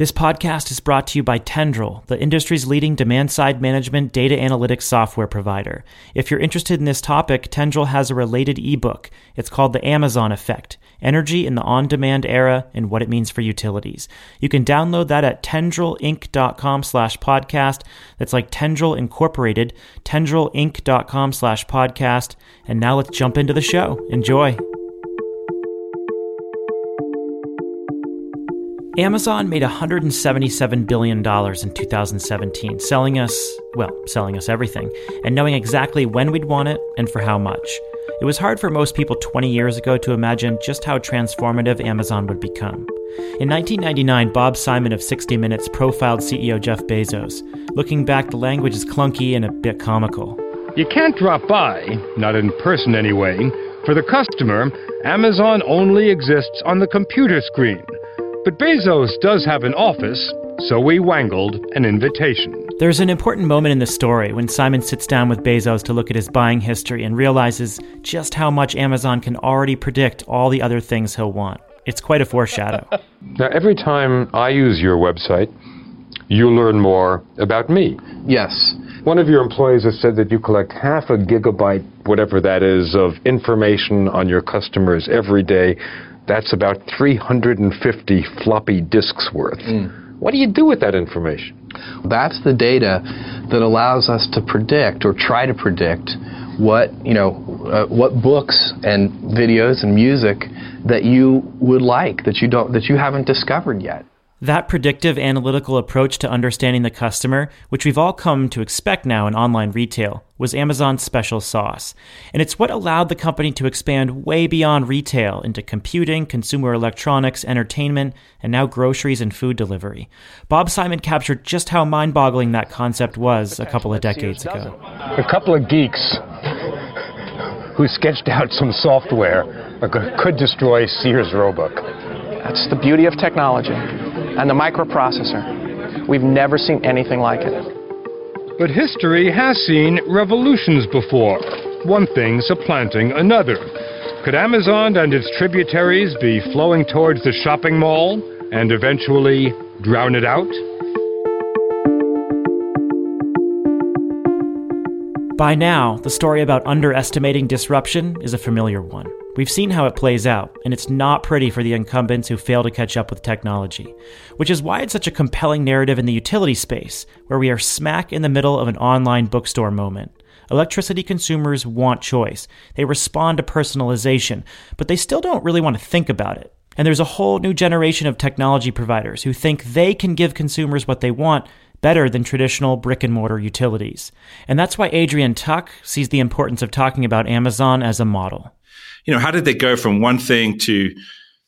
This podcast is brought to you by Tendril, the industry's leading demand side management data analytics software provider. If you're interested in this topic, Tendril has a related ebook. It's called The Amazon Effect Energy in the On Demand Era and What It Means for Utilities. You can download that at tendrilinc.com slash podcast. That's like Tendril Incorporated, tendrilinc.com slash podcast. And now let's jump into the show. Enjoy. Amazon made $177 billion in 2017, selling us, well, selling us everything, and knowing exactly when we'd want it and for how much. It was hard for most people 20 years ago to imagine just how transformative Amazon would become. In 1999, Bob Simon of 60 Minutes profiled CEO Jeff Bezos. Looking back, the language is clunky and a bit comical. You can't drop by, not in person anyway. For the customer, Amazon only exists on the computer screen. But Bezos does have an office, so we wangled an invitation. There's an important moment in the story when Simon sits down with Bezos to look at his buying history and realizes just how much Amazon can already predict all the other things he'll want. It's quite a foreshadow. now, every time I use your website, you learn more about me. Yes. One of your employees has said that you collect half a gigabyte, whatever that is, of information on your customers every day that's about 350 floppy disks worth. Mm. What do you do with that information? That's the data that allows us to predict or try to predict what you know uh, what books and videos and music that you would like that you don't that you haven't discovered yet. That predictive analytical approach to understanding the customer, which we've all come to expect now in online retail, was Amazon's special sauce. And it's what allowed the company to expand way beyond retail into computing, consumer electronics, entertainment, and now groceries and food delivery. Bob Simon captured just how mind boggling that concept was a couple of decades ago. A couple of geeks who sketched out some software could destroy Sears Roebuck. That's the beauty of technology and the microprocessor. We've never seen anything like it. But history has seen revolutions before, one thing supplanting another. Could Amazon and its tributaries be flowing towards the shopping mall and eventually drown it out? By now, the story about underestimating disruption is a familiar one. We've seen how it plays out, and it's not pretty for the incumbents who fail to catch up with technology, which is why it's such a compelling narrative in the utility space, where we are smack in the middle of an online bookstore moment. Electricity consumers want choice. They respond to personalization, but they still don't really want to think about it. And there's a whole new generation of technology providers who think they can give consumers what they want better than traditional brick and mortar utilities. And that's why Adrian Tuck sees the importance of talking about Amazon as a model you know, how did they go from one thing to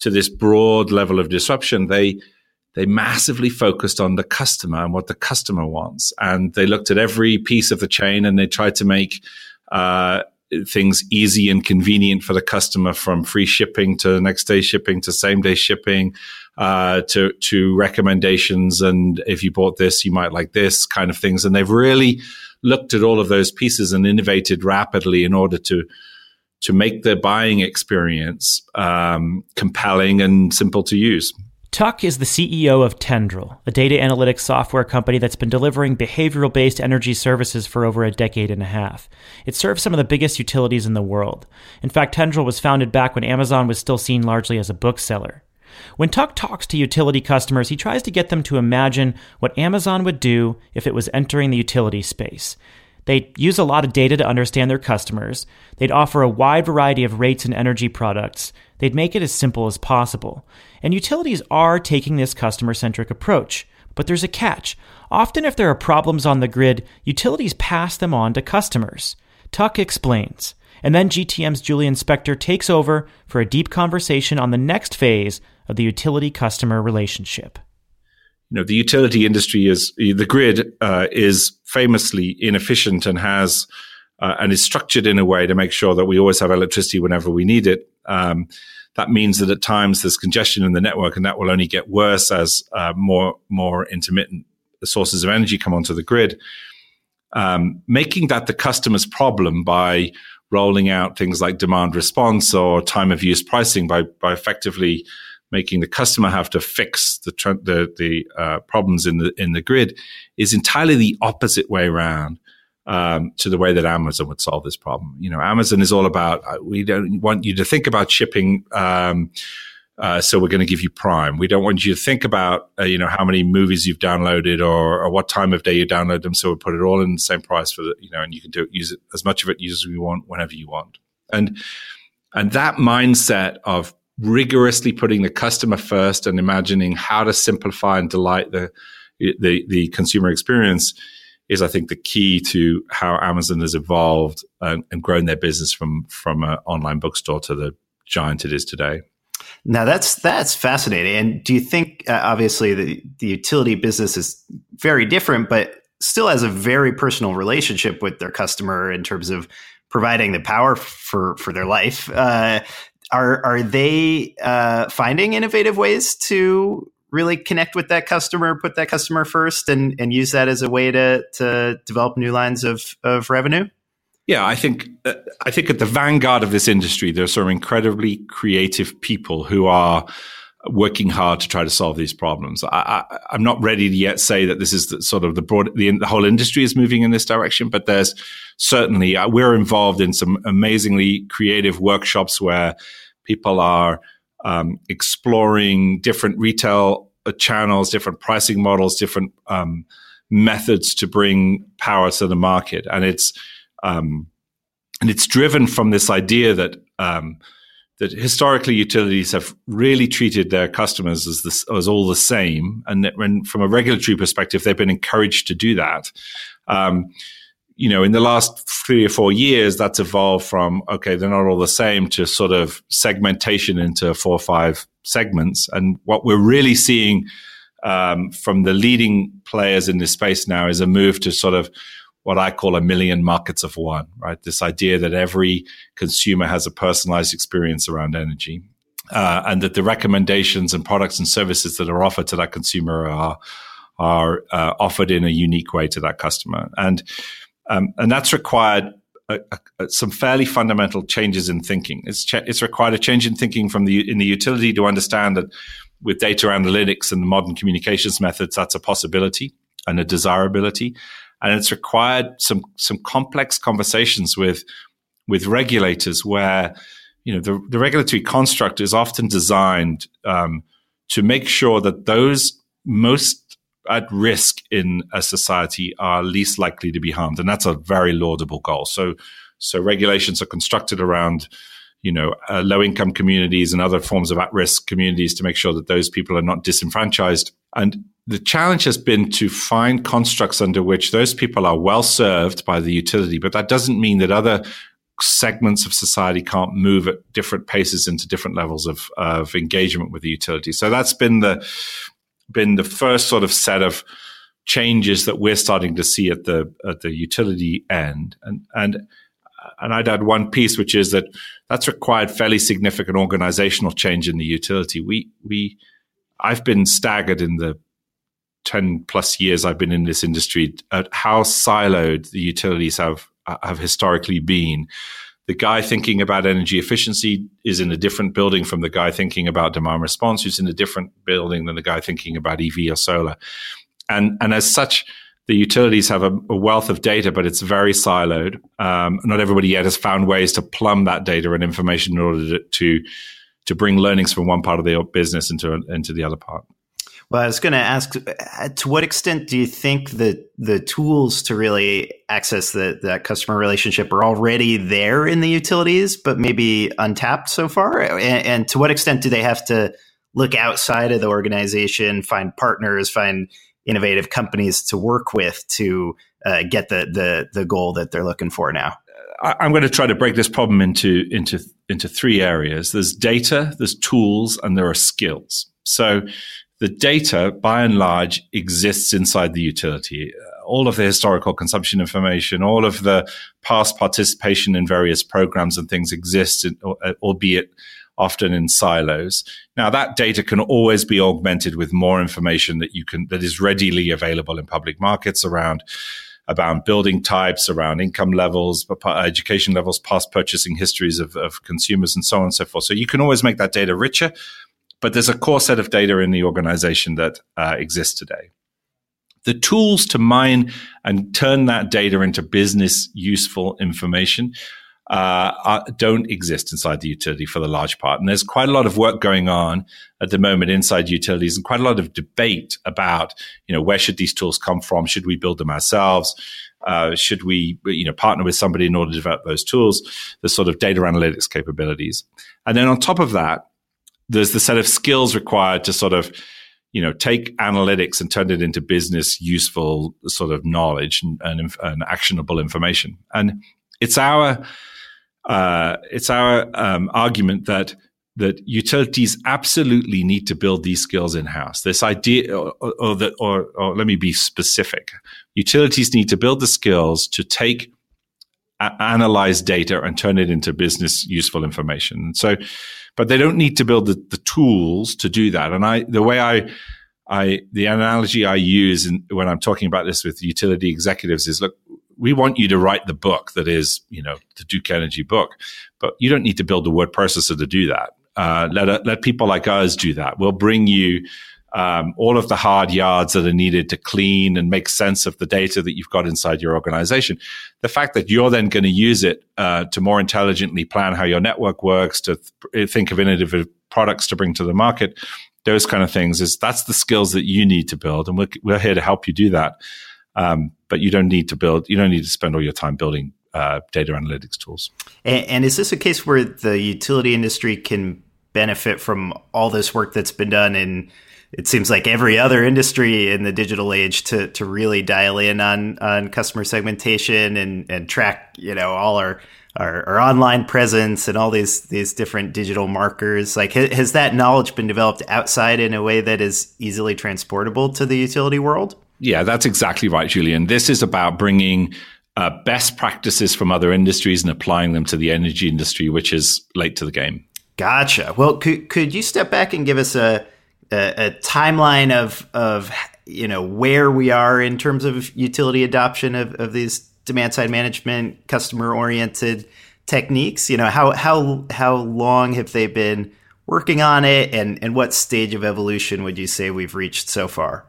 to this broad level of disruption? They they massively focused on the customer and what the customer wants, and they looked at every piece of the chain and they tried to make uh, things easy and convenient for the customer, from free shipping to next day shipping to same day shipping. Uh, to to recommendations and if you bought this, you might like this kind of things. And they've really looked at all of those pieces and innovated rapidly in order to to make the buying experience um, compelling and simple to use. Tuck is the CEO of Tendril, a data analytics software company that's been delivering behavioral based energy services for over a decade and a half. It serves some of the biggest utilities in the world. In fact, Tendril was founded back when Amazon was still seen largely as a bookseller. When Tuck talks to utility customers, he tries to get them to imagine what Amazon would do if it was entering the utility space. They'd use a lot of data to understand their customers. They'd offer a wide variety of rates and energy products. They'd make it as simple as possible. And utilities are taking this customer centric approach. But there's a catch. Often, if there are problems on the grid, utilities pass them on to customers. Tuck explains. And then GTM's Julian Spector takes over for a deep conversation on the next phase of the utility customer relationship you know, the utility industry is the grid uh, is famously inefficient and has uh, and is structured in a way to make sure that we always have electricity whenever we need it. Um, that means that at times there's congestion in the network, and that will only get worse as uh, more more intermittent sources of energy come onto the grid. Um, making that the customer's problem by rolling out things like demand response or time of use pricing by by effectively making the customer have to fix the the, the uh, problems in the in the grid is entirely the opposite way around um, to the way that Amazon would solve this problem. You know, Amazon is all about uh, we don't want you to think about shipping. Um, uh, so we're going to give you Prime. We don't want you to think about uh, you know how many movies you've downloaded or, or, what time of day you download them. So we'll put it all in the same price for the you know, and you can do it, use it as much of it as you want whenever you want. And and that mindset of rigorously putting the customer first and imagining how to simplify and delight the the, the consumer experience is, I think, the key to how Amazon has evolved and, and grown their business from from an online bookstore to the giant it is today. Now that's that's fascinating. And do you think, uh, obviously, the the utility business is very different, but still has a very personal relationship with their customer in terms of providing the power for for their life. Uh, are are they uh, finding innovative ways to really connect with that customer, put that customer first, and and use that as a way to to develop new lines of of revenue? Yeah, I think uh, I think at the vanguard of this industry, there are some incredibly creative people who are working hard to try to solve these problems. I, am not ready to yet say that this is the, sort of the broad, the, the, whole industry is moving in this direction, but there's certainly, uh, we're involved in some amazingly creative workshops where people are um, exploring different retail uh, channels, different pricing models, different um, methods to bring power to the market. And it's, um, and it's driven from this idea that, um, that historically utilities have really treated their customers as this, as all the same, and when, from a regulatory perspective, they've been encouraged to do that. Um, you know, in the last three or four years, that's evolved from okay, they're not all the same to sort of segmentation into four or five segments. And what we're really seeing um, from the leading players in this space now is a move to sort of what I call a million markets of one, right? This idea that every consumer has a personalized experience around energy. Uh, and that the recommendations and products and services that are offered to that consumer are are uh, offered in a unique way to that customer, and um, and that's required a, a, some fairly fundamental changes in thinking. It's ch- it's required a change in thinking from the in the utility to understand that with data analytics and the modern communications methods, that's a possibility and a desirability and it's required some some complex conversations with with regulators where you know the, the regulatory construct is often designed um, to make sure that those most at risk in a society are least likely to be harmed, and that's a very laudable goal. So so regulations are constructed around you know uh, low income communities and other forms of at risk communities to make sure that those people are not disenfranchised and the challenge has been to find constructs under which those people are well served by the utility, but that doesn't mean that other segments of society can't move at different paces into different levels of, of engagement with the utility. So that's been the been the first sort of set of changes that we're starting to see at the at the utility end. And and and I'd add one piece, which is that that's required fairly significant organizational change in the utility. We we I've been staggered in the 10 plus years I've been in this industry at how siloed the utilities have have historically been. The guy thinking about energy efficiency is in a different building from the guy thinking about demand response, who's in a different building than the guy thinking about EV or solar. And and as such, the utilities have a, a wealth of data, but it's very siloed. Um, not everybody yet has found ways to plumb that data and information in order to, to to bring learnings from one part of the business into into the other part. Well, I was going to ask, uh, to what extent do you think that the tools to really access the, that customer relationship are already there in the utilities, but maybe untapped so far? And, and to what extent do they have to look outside of the organization, find partners, find innovative companies to work with to uh, get the, the the goal that they're looking for now? I'm going to try to break this problem into into into three areas. There's data, there's tools, and there are skills. So the data, by and large, exists inside the utility. All of the historical consumption information, all of the past participation in various programs and things exists, in, uh, albeit often in silos. Now that data can always be augmented with more information that you can that is readily available in public markets around about building types, around income levels, education levels, past purchasing histories of, of consumers, and so on and so forth. So you can always make that data richer, but there's a core set of data in the organization that uh, exists today. The tools to mine and turn that data into business useful information uh, are, don't exist inside the utility for the large part. And there's quite a lot of work going on at the moment inside utilities and quite a lot of debate about, you know, where should these tools come from? Should we build them ourselves? Uh, should we, you know, partner with somebody in order to develop those tools, the sort of data analytics capabilities? And then on top of that, there's the set of skills required to sort of, you know, take analytics and turn it into business useful sort of knowledge and, and, and actionable information. And it's our uh, it's our um, argument that that utilities absolutely need to build these skills in house. This idea, or, or that, or, or, let me be specific: utilities need to build the skills to take, analyze data, and turn it into business useful information. so, but they don't need to build the, the tools to do that. And I, the way I I, the analogy I use in, when I'm talking about this with utility executives is look, we want you to write the book that is, you know, the Duke Energy book, but you don't need to build the word processor to do that. Uh, let let people like us do that. We'll bring you um, all of the hard yards that are needed to clean and make sense of the data that you've got inside your organization. The fact that you're then going to use it uh, to more intelligently plan how your network works, to th- think of innovative products to bring to the market, those kind of things is that's the skills that you need to build, and we're, we're here to help you do that. Um, but you don't need to build, you don't need to spend all your time building uh, data analytics tools. And, and, is this a case where the utility industry can benefit from all this work that's been done in? It seems like every other industry in the digital age to to really dial in on on customer segmentation and and track you know all our our, our online presence and all these these different digital markers. Like, has that knowledge been developed outside in a way that is easily transportable to the utility world? Yeah, that's exactly right, Julian. This is about bringing uh, best practices from other industries and applying them to the energy industry, which is late to the game. Gotcha. Well, could could you step back and give us a a, a timeline of of you know where we are in terms of utility adoption of, of these demand side management, customer oriented techniques? You know, how how how long have they been working on it and and what stage of evolution would you say we've reached so far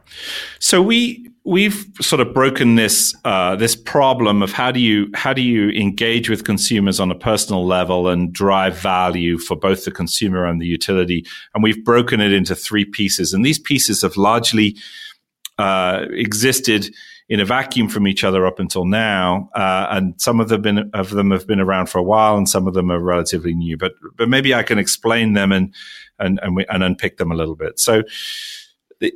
so we we've sort of broken this uh, this problem of how do you how do you engage with consumers on a personal level and drive value for both the consumer and the utility and we've broken it into three pieces and these pieces have largely uh, existed in a vacuum from each other up until now, uh, and some of them, been, of them have been around for a while, and some of them are relatively new. But but maybe I can explain them and and and, we, and unpick them a little bit. So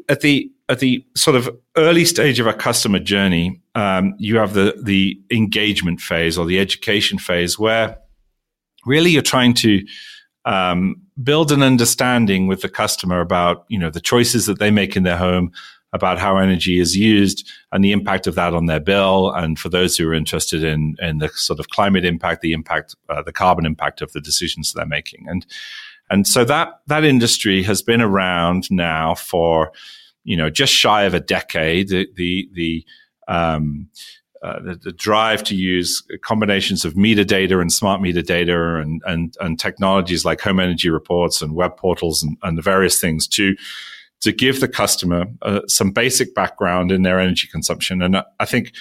at the at the sort of early stage of a customer journey, um, you have the the engagement phase or the education phase, where really you're trying to um, build an understanding with the customer about you know the choices that they make in their home about how energy is used and the impact of that on their bill. And for those who are interested in, in the sort of climate impact, the impact, uh, the carbon impact of the decisions they're making. And, and so that, that industry has been around now for, you know, just shy of a decade. The, the, the, um, uh, the, the, drive to use combinations of meter data and smart meter data and, and, and technologies like home energy reports and web portals and, and the various things to to give the customer uh, some basic background in their energy consumption. And I think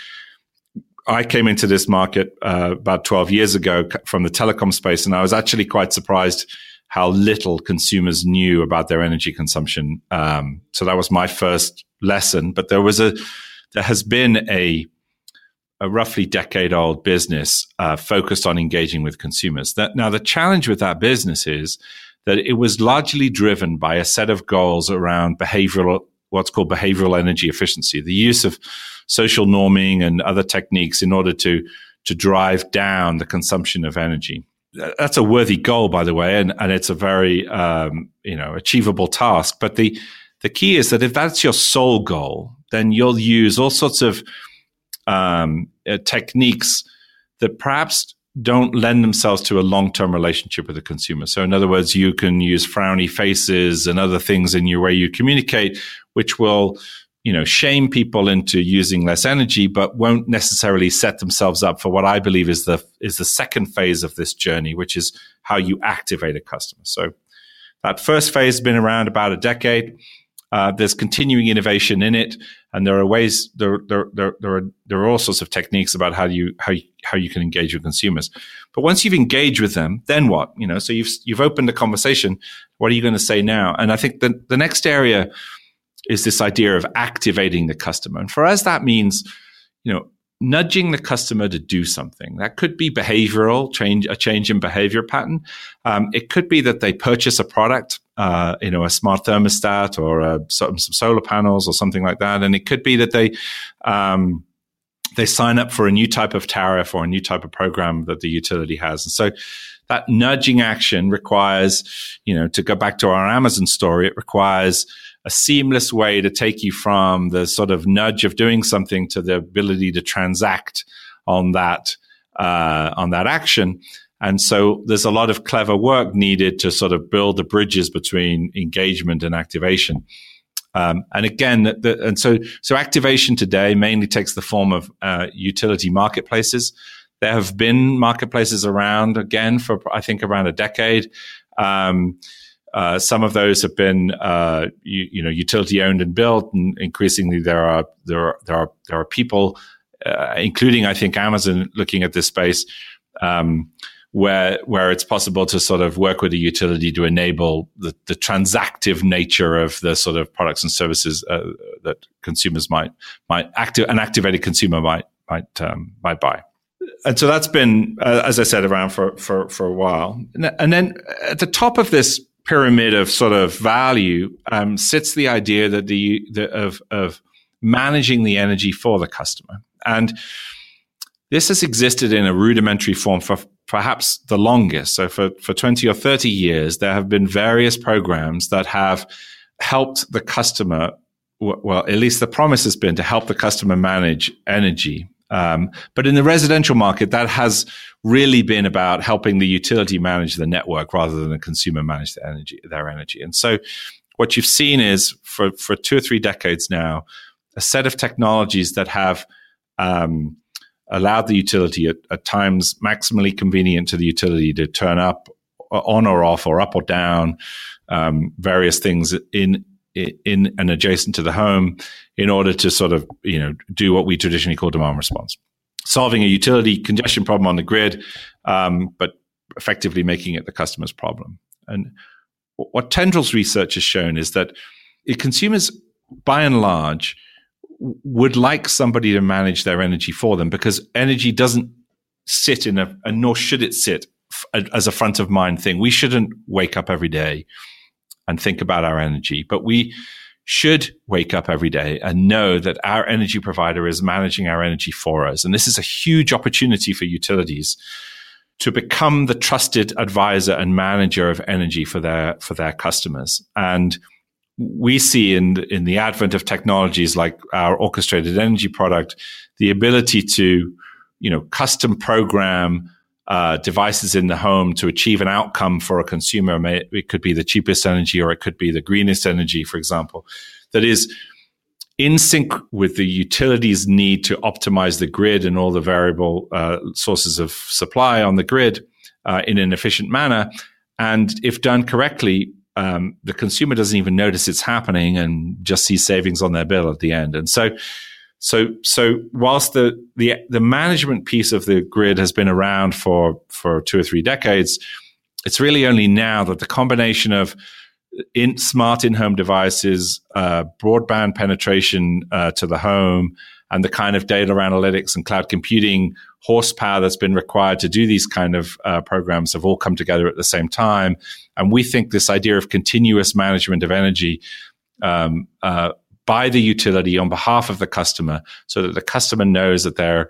I came into this market uh, about 12 years ago from the telecom space, and I was actually quite surprised how little consumers knew about their energy consumption. Um, so that was my first lesson. But there was a, there has been a, a roughly decade old business uh, focused on engaging with consumers. That, now the challenge with that business is that it was largely driven by a set of goals around behavioral, what's called behavioral energy efficiency, the use of social norming and other techniques in order to, to drive down the consumption of energy. That's a worthy goal, by the way, and, and it's a very, um, you know, achievable task. But the, the key is that if that's your sole goal, then you'll use all sorts of um, uh, techniques that perhaps don't lend themselves to a long-term relationship with the consumer. So in other words, you can use frowny faces and other things in your way you communicate, which will, you know, shame people into using less energy, but won't necessarily set themselves up for what I believe is the, is the second phase of this journey, which is how you activate a customer. So That first phase has been around about a decade. Uh, there's continuing innovation in it, and there are ways there, there, there, there, are there are all sorts of techniques about how you how you, how you can engage with consumers. But once you've engaged with them, then what? You know, so you've you've opened the conversation. What are you going to say now? And I think the the next area is this idea of activating the customer, and for us that means, you know, nudging the customer to do something. That could be behavioral change, a change in behavior pattern. Um, it could be that they purchase a product, uh, you know, a smart thermostat or a, some, some, solar panels or something like that. And it could be that they, um, they sign up for a new type of tariff or a new type of program that the utility has. And so that nudging action requires, you know, to go back to our Amazon story, it requires a seamless way to take you from the sort of nudge of doing something to the ability to transact on that uh, on that action. And so there's a lot of clever work needed to sort of build the bridges between engagement and activation. Um, and again, the, and so so activation today mainly takes the form of uh, utility marketplaces. There have been marketplaces around again for I think around a decade. Um, uh, some of those have been, uh, you, you, know, utility owned and built, and increasingly there are there are there are there are people, uh, including I think Amazon, looking at this space, um, where where it's possible to sort of work with a utility to enable the, the transactive nature of the sort of products and services uh, that consumers might might active an activated consumer might might um, might buy and so that's been, uh, as I said, around for, for, for a while. And then at the top of this pyramid of sort of value um, sits the idea that the, the of of managing the energy for the customer, and this has existed in a rudimentary form for perhaps the longest. So for for twenty or thirty years, there have been various programs that have helped the customer. Well, at least the promise has been to help the customer manage energy um, but in the residential market, that has really been about helping the utility manage the network rather than the consumer manage their energy. Their energy, and so what you've seen is for for two or three decades now, a set of technologies that have um, allowed the utility at, at, times maximally convenient to the utility to turn up on or off or up or down um, various things in in and adjacent to the home in order to sort of you know do what we traditionally call demand response, solving a utility congestion problem on the grid, um, but effectively making it the customer's problem. And what Tendrils research has shown is that consumers, by and large, would like somebody to manage their energy for them because energy doesn't sit in a, and nor should it sit as a front of mind thing. We shouldn't wake up every day and think about our energy, but we should wake up every day and know that our energy provider is managing our energy for us. And this is a huge opportunity for utilities to become the trusted advisor and manager of energy for their for their customers. And we see in in the advent of technologies like our orchestrated energy product the ability to you know custom program uh, devices in the home to achieve an outcome for a consumer. It could be the cheapest energy or it could be the greenest energy, for example, that is in sync with the utility's need to optimize the grid and all the variable uh, sources of supply on the grid uh, in an efficient manner. And if done correctly, um, the consumer doesn't even notice it's happening and just sees savings on their bill at the end. And so so, so whilst the, the, the management piece of the grid has been around for, for two or three decades, it's really only now that the combination of in smart in-home devices, uh, broadband penetration uh, to the home, and the kind of data analytics and cloud computing horsepower that's been required to do these kind of uh, programs have all come together at the same time. And we think this idea of continuous management of energy um, uh, by the utility on behalf of the customer so that the customer knows that they're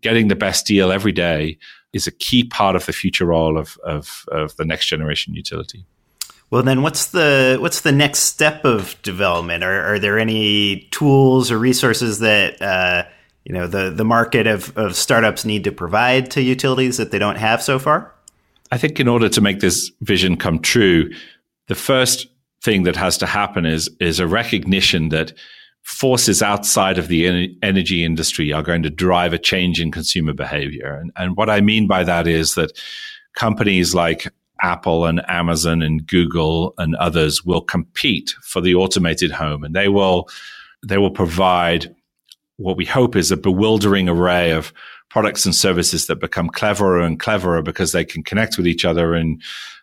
getting the best deal every day is a key part of the future role of, of, of the next generation utility. Well, then, what's the what's the next step of development? Are, are there any tools or resources that uh, you know the the market of, of startups need to provide to utilities that they don't have so far? I think in order to make this vision come true, the first thing that has to happen is is a recognition that forces outside of the energy industry are going to drive a change in consumer behavior. And, and what I mean by that is that companies like Apple and Amazon and Google and others will compete for the automated home and they will they will provide what we hope is a bewildering array of products and services that become cleverer and cleverer because they can connect with each other and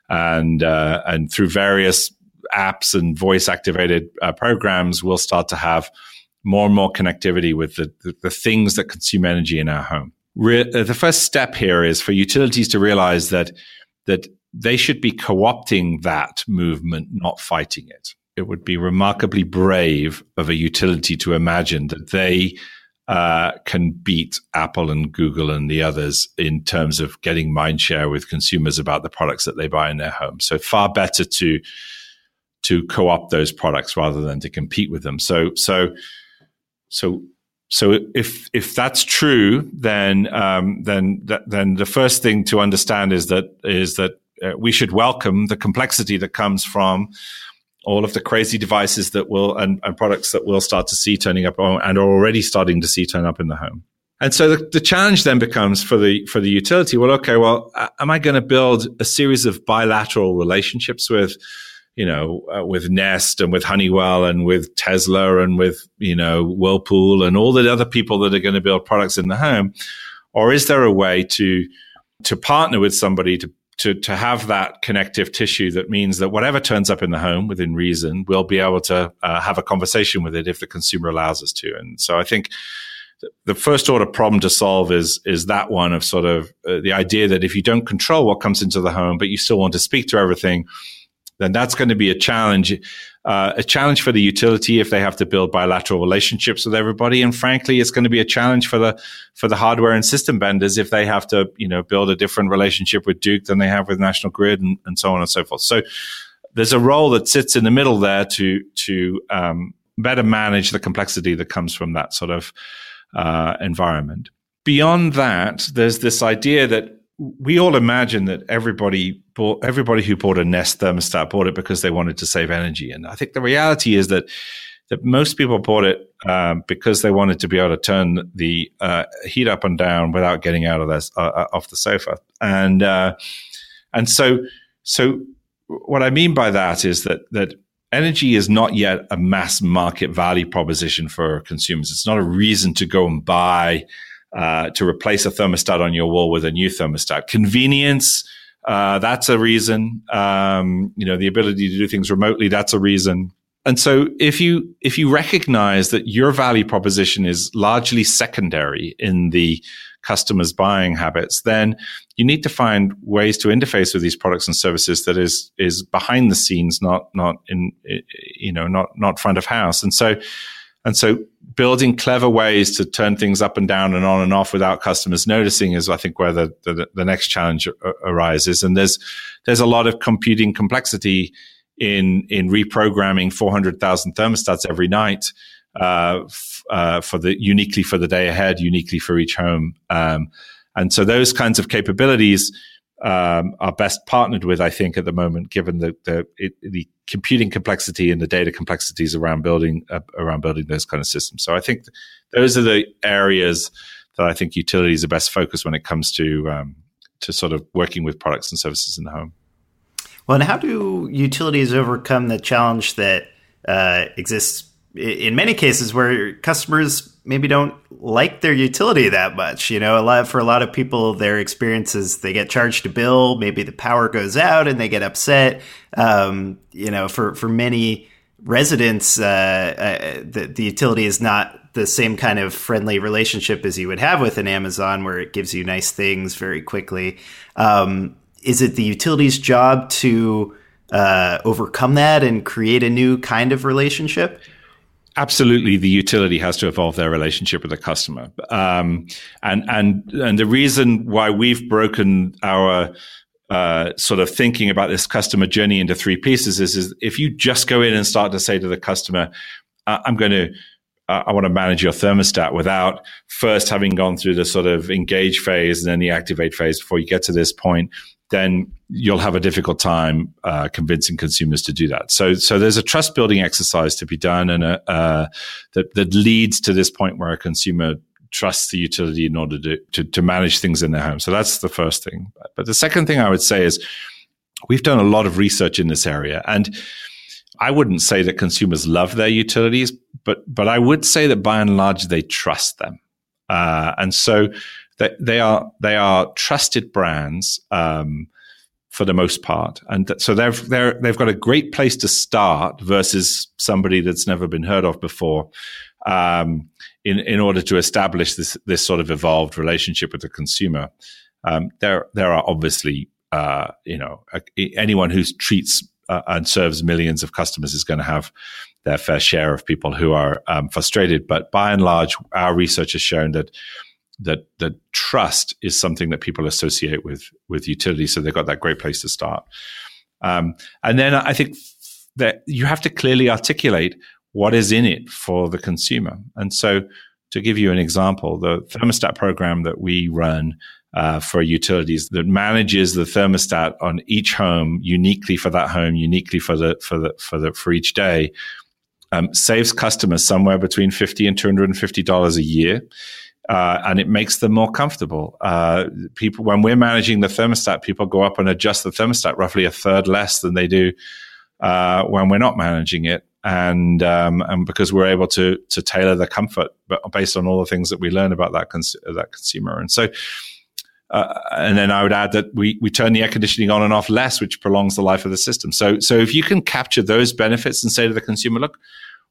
and uh, and through various apps and voice activated uh, programs we'll start to have more and more connectivity with the, the, the things that consume energy in our home. Re- uh, the first step here is for utilities to realize that that they should be co-opting that movement, not fighting it. It would be remarkably brave of a utility to imagine that they uh, can beat Apple and Google and the others in terms of getting mind share with consumers about the products that they buy in their home. So far better to to co-opt those products rather than to compete with them. So so so so if if that's true, then um, then then the first thing to understand is that is that uh, we should welcome the complexity that comes from all of the crazy devices that will and, and, products that we'll start to see turning up and are already starting to see turn up in the home. And so the, the challenge then becomes for the for the utility. Well, okay, well, am I going to build a series of bilateral relationships with you know, uh, with Nest and with Honeywell and with Tesla and with, you know, Whirlpool and all the other people that are going to build products in the home? Or is there a way to, to partner with somebody to, to, to have that connective tissue that means that whatever turns up in the home within reason, we'll be able to uh, have a conversation with it if the consumer allows us to. And so I think, the first order problem to solve is is that one of sort of uh, the idea that if you don't control what comes into the home, but you still want to speak to everything, then that's going to be a challenge. Uh, a challenge for the utility if they have to build bilateral relationships with everybody, and frankly, it's going to be a challenge for the for the hardware and system vendors if they have to, you know, build a different relationship with Duke than they have with National Grid, and, and so on and so forth. So, there's a role that sits in the middle there to to um, better manage the complexity that comes from that sort of uh, environment. Beyond that, there's this idea that we all imagine that everybody bought everybody who bought a Nest thermostat bought it because they wanted to save energy, and I think the reality is that that most people bought it um, because they wanted to be able to turn the uh, heat up and down without getting out of this uh, uh, off the sofa, and uh, and so so what I mean by that is that that energy is not yet a mass market value proposition for consumers. It's not a reason to go and buy uh, to replace a thermostat on your wall with a new thermostat. Convenience, uh, that's a reason. Um, you know, the ability to do things remotely, that's a reason. And so if you, if you recognize that your value proposition is largely secondary in the customer's buying habits, then you need to find ways to interface with these products and services that is, is behind the scenes, not, not in, you know, not, not front of house. And so, and so building clever ways to turn things up and down and on and off without customers noticing is, I think, where the, the, the next challenge arises. And there's, there's a lot of computing complexity in, in reprogramming 400,000 thermostats every night, uh, f- uh, for the, uniquely for the day ahead, uniquely for each home. Um, and so those kinds of capabilities, um, are best partnered with, I think, at the moment, given the the, it, the computing complexity and the data complexities around building uh, around building those kind of systems. So I think those are the areas that I think utilities are best focused when it comes to um, to sort of working with products and services in the home. Well, and how do utilities overcome the challenge that uh, exists in many cases where customers maybe don't like their utility that much. You know, a lot for a lot of people, their experiences they get charged a bill, maybe the power goes out and they get upset. Um, you know, for for many residents, uh, uh, the, the utility is not the same kind of friendly relationship as you would have with an Amazon, where it gives you nice things very quickly. Um, is it the utility's job to uh, overcome that and create a new kind of relationship? Absolutely the utility has to evolve their relationship with the customer. Um, and, and, and the reason why we've broken our, uh, sort of thinking about this customer journey into three pieces is, is if you just go in and start to say to the customer, I'm going to, I want to manage your thermostat without first having gone through the sort of engage phase and then the activate phase before you get to this point, then you'll have a difficult time uh, convincing consumers to do that. So, so there's a trust building exercise to be done, and a, uh, that that leads to this point where a consumer trusts the utility in order to, to, to manage things in their home. So that's the first thing. But the second thing I would say is we've done a lot of research in this area and I wouldn't say that consumers love their utilities, but but I would say that by and large they trust them, uh, and so they, they are they are trusted brands um, for the most part, and so they've they they've got a great place to start versus somebody that's never been heard of before. Um, in in order to establish this this sort of evolved relationship with the consumer, um, there there are obviously uh, you know anyone who treats uh, and serves millions of customers is going to have their fair share of people who are um, frustrated. But by and large, our research has shown that that that trust is something that people associate with with utilities. So they've got that great place to start. Um, and then I think that you have to clearly articulate what is in it for the consumer. And so, to give you an example, the thermostat program that we run uh, for utilities that manages the thermostat on each home uniquely for that home, uniquely for the for the for the for each day, um, saves customers somewhere between fifty and two hundred and fifty dollars a year. Uh, and it makes them more comfortable. Uh, people, when we're managing the thermostat, people go up and adjust the thermostat roughly a third less than they do uh, when we're not managing it, and um, and because we're able to to tailor the comfort, based on all the things that we learn about that cons- that consumer, and so uh, and then I would add that we, we turn the air conditioning on and off less, which prolongs the life of the system. So, so if you can capture those benefits and say to the consumer, look,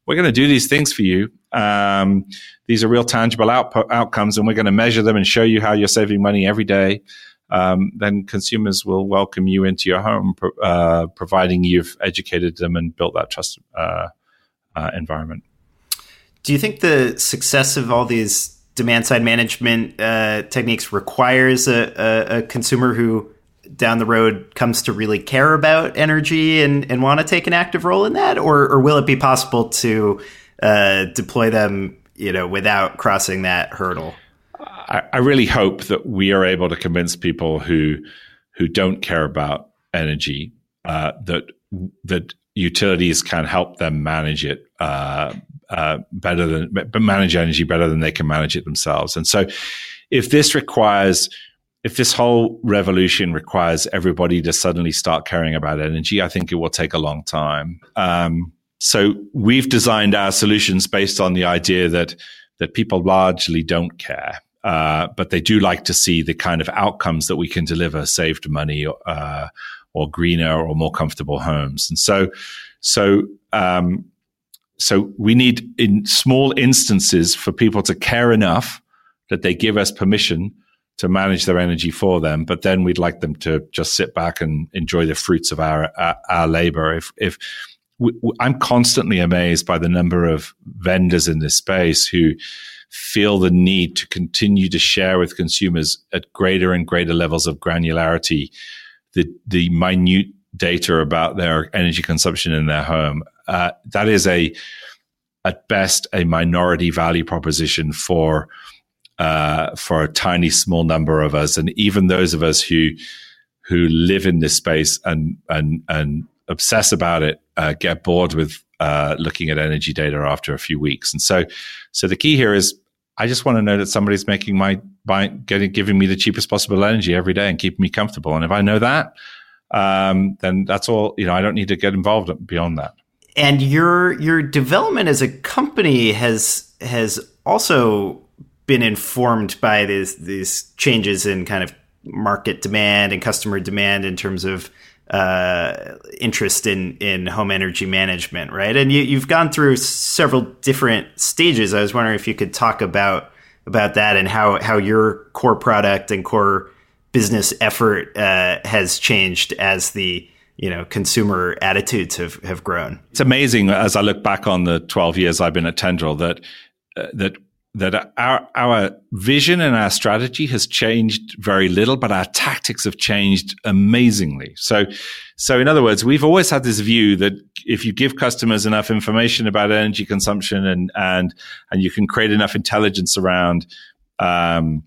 we're going to do these things for you. Um, these are real tangible output, outcomes, and we're going to measure them and show you how you're saving money every day. Um, then consumers will welcome you into your home, uh, providing you've educated them and built that trust uh, uh, environment. Do you think the success of all these demand side management uh, techniques requires a, a, a, consumer who down the road comes to really care about energy and, and want to take an active role in that, or, or will it be possible to uh, deploy them, you know, without crossing that hurdle? I, I really hope that we are able to convince people who who don't care about energy uh, that that utilities can help them manage it uh, uh, better than manage energy better than they can manage it themselves. And so, if this requires if this whole revolution requires everybody to suddenly start caring about energy, I think it will take a long time. Um, so we've designed our solutions based on the idea that that people largely don't care, uh, but they do like to see the kind of outcomes that we can deliver: saved money, uh, or greener, or more comfortable homes. And so, so um, so we need in small instances for people to care enough that they give us permission to manage their energy for them. But then we'd like them to just sit back and enjoy the fruits of our our, our labor. If if we, I'm constantly amazed by the number of vendors in this space who feel the need to continue to share with consumers at greater and greater levels of granularity the the minute data about their energy consumption in their home uh, that is a at best a minority value proposition for uh, for a tiny small number of us, and even those of us who who live in this space and and and obsess about it uh, get bored with uh, looking at energy data after a few weeks. And so, so the key here is I just want to know that somebody's making my by getting giving me the cheapest possible energy every day and keeping me comfortable. And if I know that, um, then that's all. You know, I don't need to get involved beyond that and your your development as a company has has also been informed by these these changes in kind of market demand and customer demand in terms of uh, interest in in home energy management, right? And you, you've gone through several different stages. I was wondering if you could talk about about that and how how your core product and core business effort uh, has changed as the you know consumer attitudes have have grown. It's amazing as I look back on the 12 years I've been at Tendril that uh, that that our our vision and our strategy has changed very little, but our tactics have changed amazingly. So, so in other words, we've always had this view that if you give customers enough information about energy consumption and and and you can create enough intelligence around um,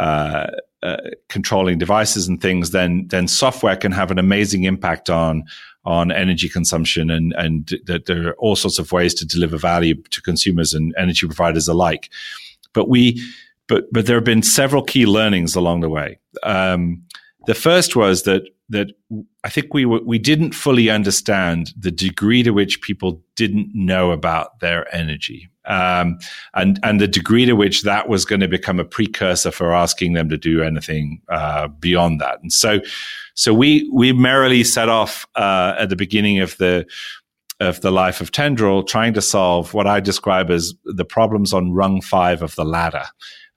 uh, uh, controlling devices and things, then then software can have an amazing impact on on energy consumption and and that there are all sorts of ways to deliver value to consumers and energy providers alike. But we but but there have been several key learnings along the way. Um, The first was that that I think we were, we didn't fully understand the degree to which people didn't know about their energy, um, and and the degree to which that was going to become a precursor for asking them to do anything uh, beyond that. And so, so we we merrily set off uh, at the beginning of the of the life of Tendril, trying to solve what I describe as the problems on rung five of the ladder.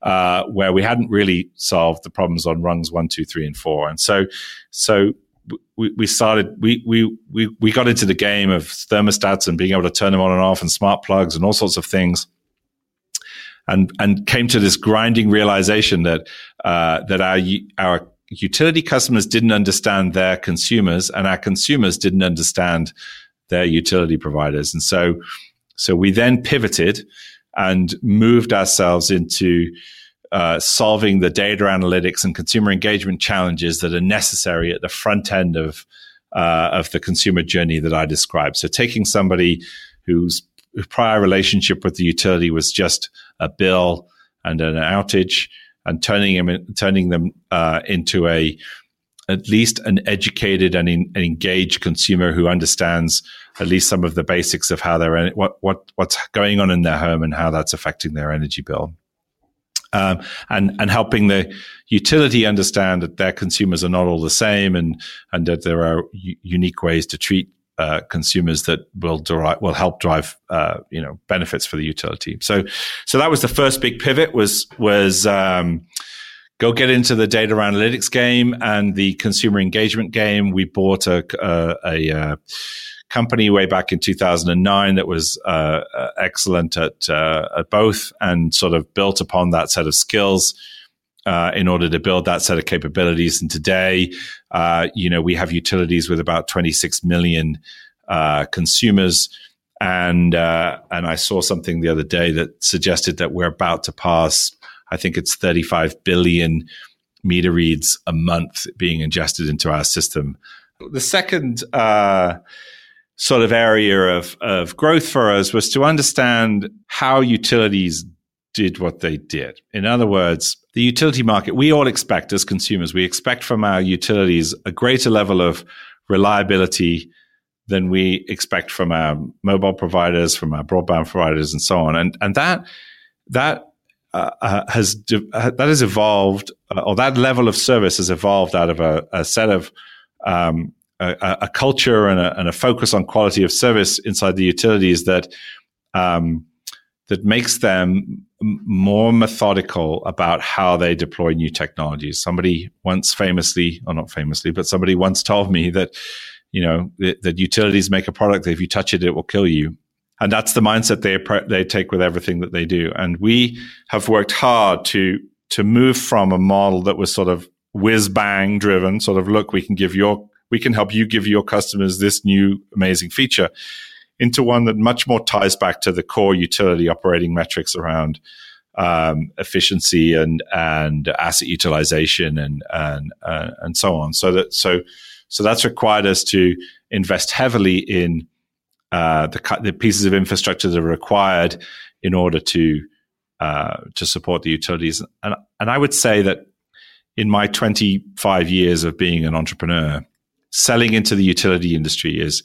Uh, where we hadn't really solved the problems on rungs one, two, three, and four. And so, so we, we started, we, we, we, we got into the game of thermostats and being able to turn them on and off and smart plugs and all sorts of things. And, and came to this grinding realization that, uh, that our, our utility customers didn't understand their consumers and our consumers didn't understand their utility providers. And so, so we then pivoted and moved ourselves into uh, solving the data analytics and consumer engagement challenges that are necessary at the front end of uh, of the consumer journey that I described. So taking somebody whose prior relationship with the utility was just a bill and an outage, and turning them turning them uh, into a at least an educated and in, engaged consumer who understands at least some of the basics of how they're what what what's going on in their home and how that's affecting their energy bill. Um, and and helping the utility understand that their consumers are not all the same, and and that there are u- unique ways to treat uh, consumers that will derive, will help drive uh, you know benefits for the utility. So so that was the first big pivot was was um, go get into the data analytics game and the consumer engagement game. We bought a, a, a, uh, company way back in 2009 that was uh, uh, excellent at, uh, at both and sort of built upon that set of skills. Uh, in order to build that set of capabilities, and today, uh, you know, we have utilities with about 26 million consumers, and and I saw something the other day that suggested that we're about to pass I think it's 35 billion meter reads a month being ingested into our system. The second uh, sort of area of, of growth for us was to understand how utilities did what they did. In other words, the utility market, we all expect as consumers, we expect from our utilities a greater level of reliability than we expect from our mobile providers, from our broadband providers, and so on. And and that that uh, uh, has uh, that has evolved, uh, or that level of service has evolved out of a, a set of um, a, a, culture and a, and a, focus on quality of service inside the utilities that um, that makes them more methodical about how they deploy new technologies. Somebody once famously, or not famously, but somebody once told me that you know that, that utilities make a product that if you touch it, it will kill you and that's the mindset they they take with everything that they do. And we have worked hard to to move from a model that was sort of whiz bang driven, sort of look, we can give your we can help you give your customers this new amazing feature, into one that much more ties back to the core utility operating metrics around um, efficiency and and asset utilization and and uh, and so on. So that so so that's required us to invest heavily in uh, the, the pieces of infrastructure that are required in order to uh, to support the utilities. And and I would say that in my 25 years of being an entrepreneur, selling into the utility industry is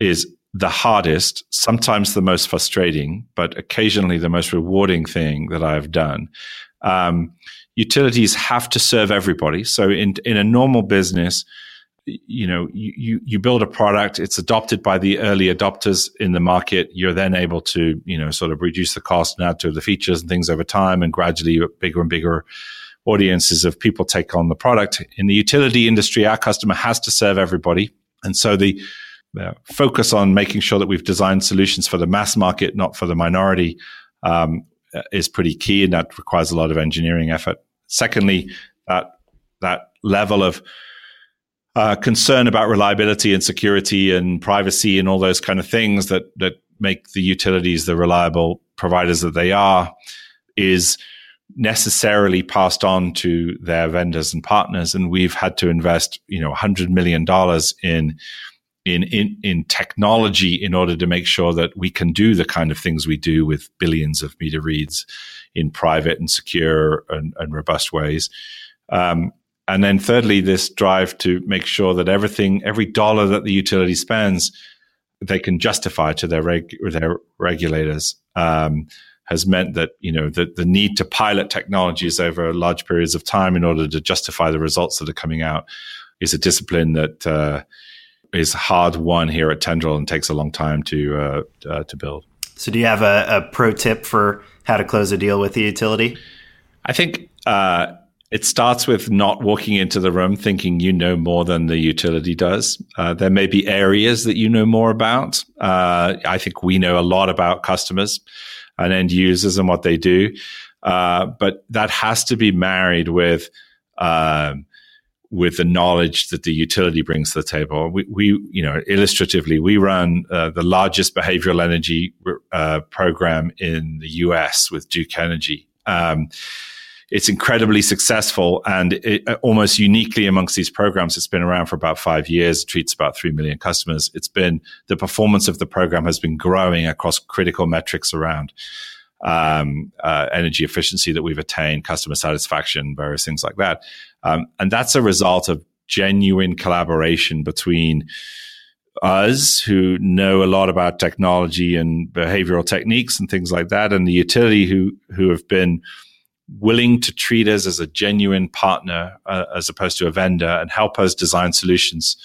is the hardest, sometimes the most frustrating, but occasionally the most rewarding thing that I've done. Um, utilities have to serve everybody. So in in a normal business, you know you you build a product it's adopted by the early adopters in the market you're then able to you know sort of reduce the cost and add to the features and things over time and gradually bigger and bigger audiences of people take on the product in the utility industry our customer has to serve everybody and so the focus on making sure that we've designed solutions for the mass market not for the minority um, is pretty key and that requires a lot of engineering effort. Secondly that that level of uh, concern about reliability and security and privacy and all those kind of things that that make the utilities the reliable providers that they are is necessarily passed on to their vendors and partners. And we've had to invest you know 100 million dollars in in, in in technology in order to make sure that we can do the kind of things we do with billions of meter reads in private and secure and, and robust ways um, and then thirdly, this drive to make sure that everything, every dollar that the utility spends, they can justify to their reg- their regulators. Um, has meant that you know the, the need to pilot technologies over large periods of time in order to justify the results that are coming out is a discipline that uh, is hard won here at Tendril and takes a long time to uh, uh, to build. So, do you have a, a, pro tip for how to close a deal with the utility? I think uh, it starts with not walking into the room thinking you know more than the utility does. Uh, there may be areas that you know more about. Uh, I think we know a lot about customers and end users and what they do, uh, but that has to be married with um, with the knowledge that the utility brings to the table. We, we you know, illustratively, we run uh, the largest behavioral energy uh, program in the U.S. with Duke Energy. Um, it's incredibly successful and it, uh, almost uniquely amongst these programs. It's been around for about five years, treats about 3 million customers. It's been the performance of the program has been growing across critical metrics around um, uh, energy efficiency that we've attained, customer satisfaction, various things like that. Um, and that's a result of genuine collaboration between us who know a lot about technology and behavioral techniques and things like that, and the utility who who have been willing to treat us as a genuine partner uh, as opposed to a vendor and help us design solutions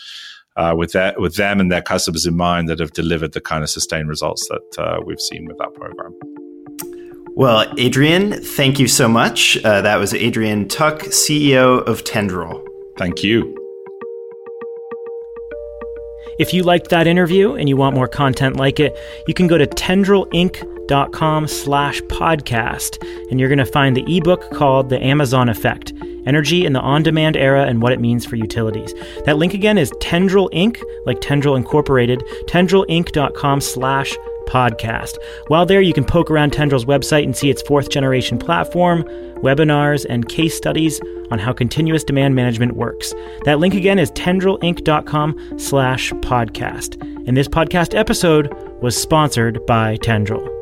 uh, with that with them and their customers in mind that have delivered the kind of sustained results that uh, we've seen with that program. Well, Adrian, thank you so much. Uh, that was Adrian Tuck, CEO of Tendril. Thank you. If you liked that interview and you want more content like it, you can go to tendrilinc.com slash podcast, and you're going to find the ebook called The Amazon Effect, Energy in the On-Demand Era and What It Means for Utilities. That link again is Tendril Inc., like Tendril Incorporated, tendrilinc.com slash podcast. While there, you can poke around Tendril's website and see its fourth generation platform, webinars, and case studies on how continuous demand management works. That link again is tendrilinc.com slash podcast. And this podcast episode was sponsored by Tendril.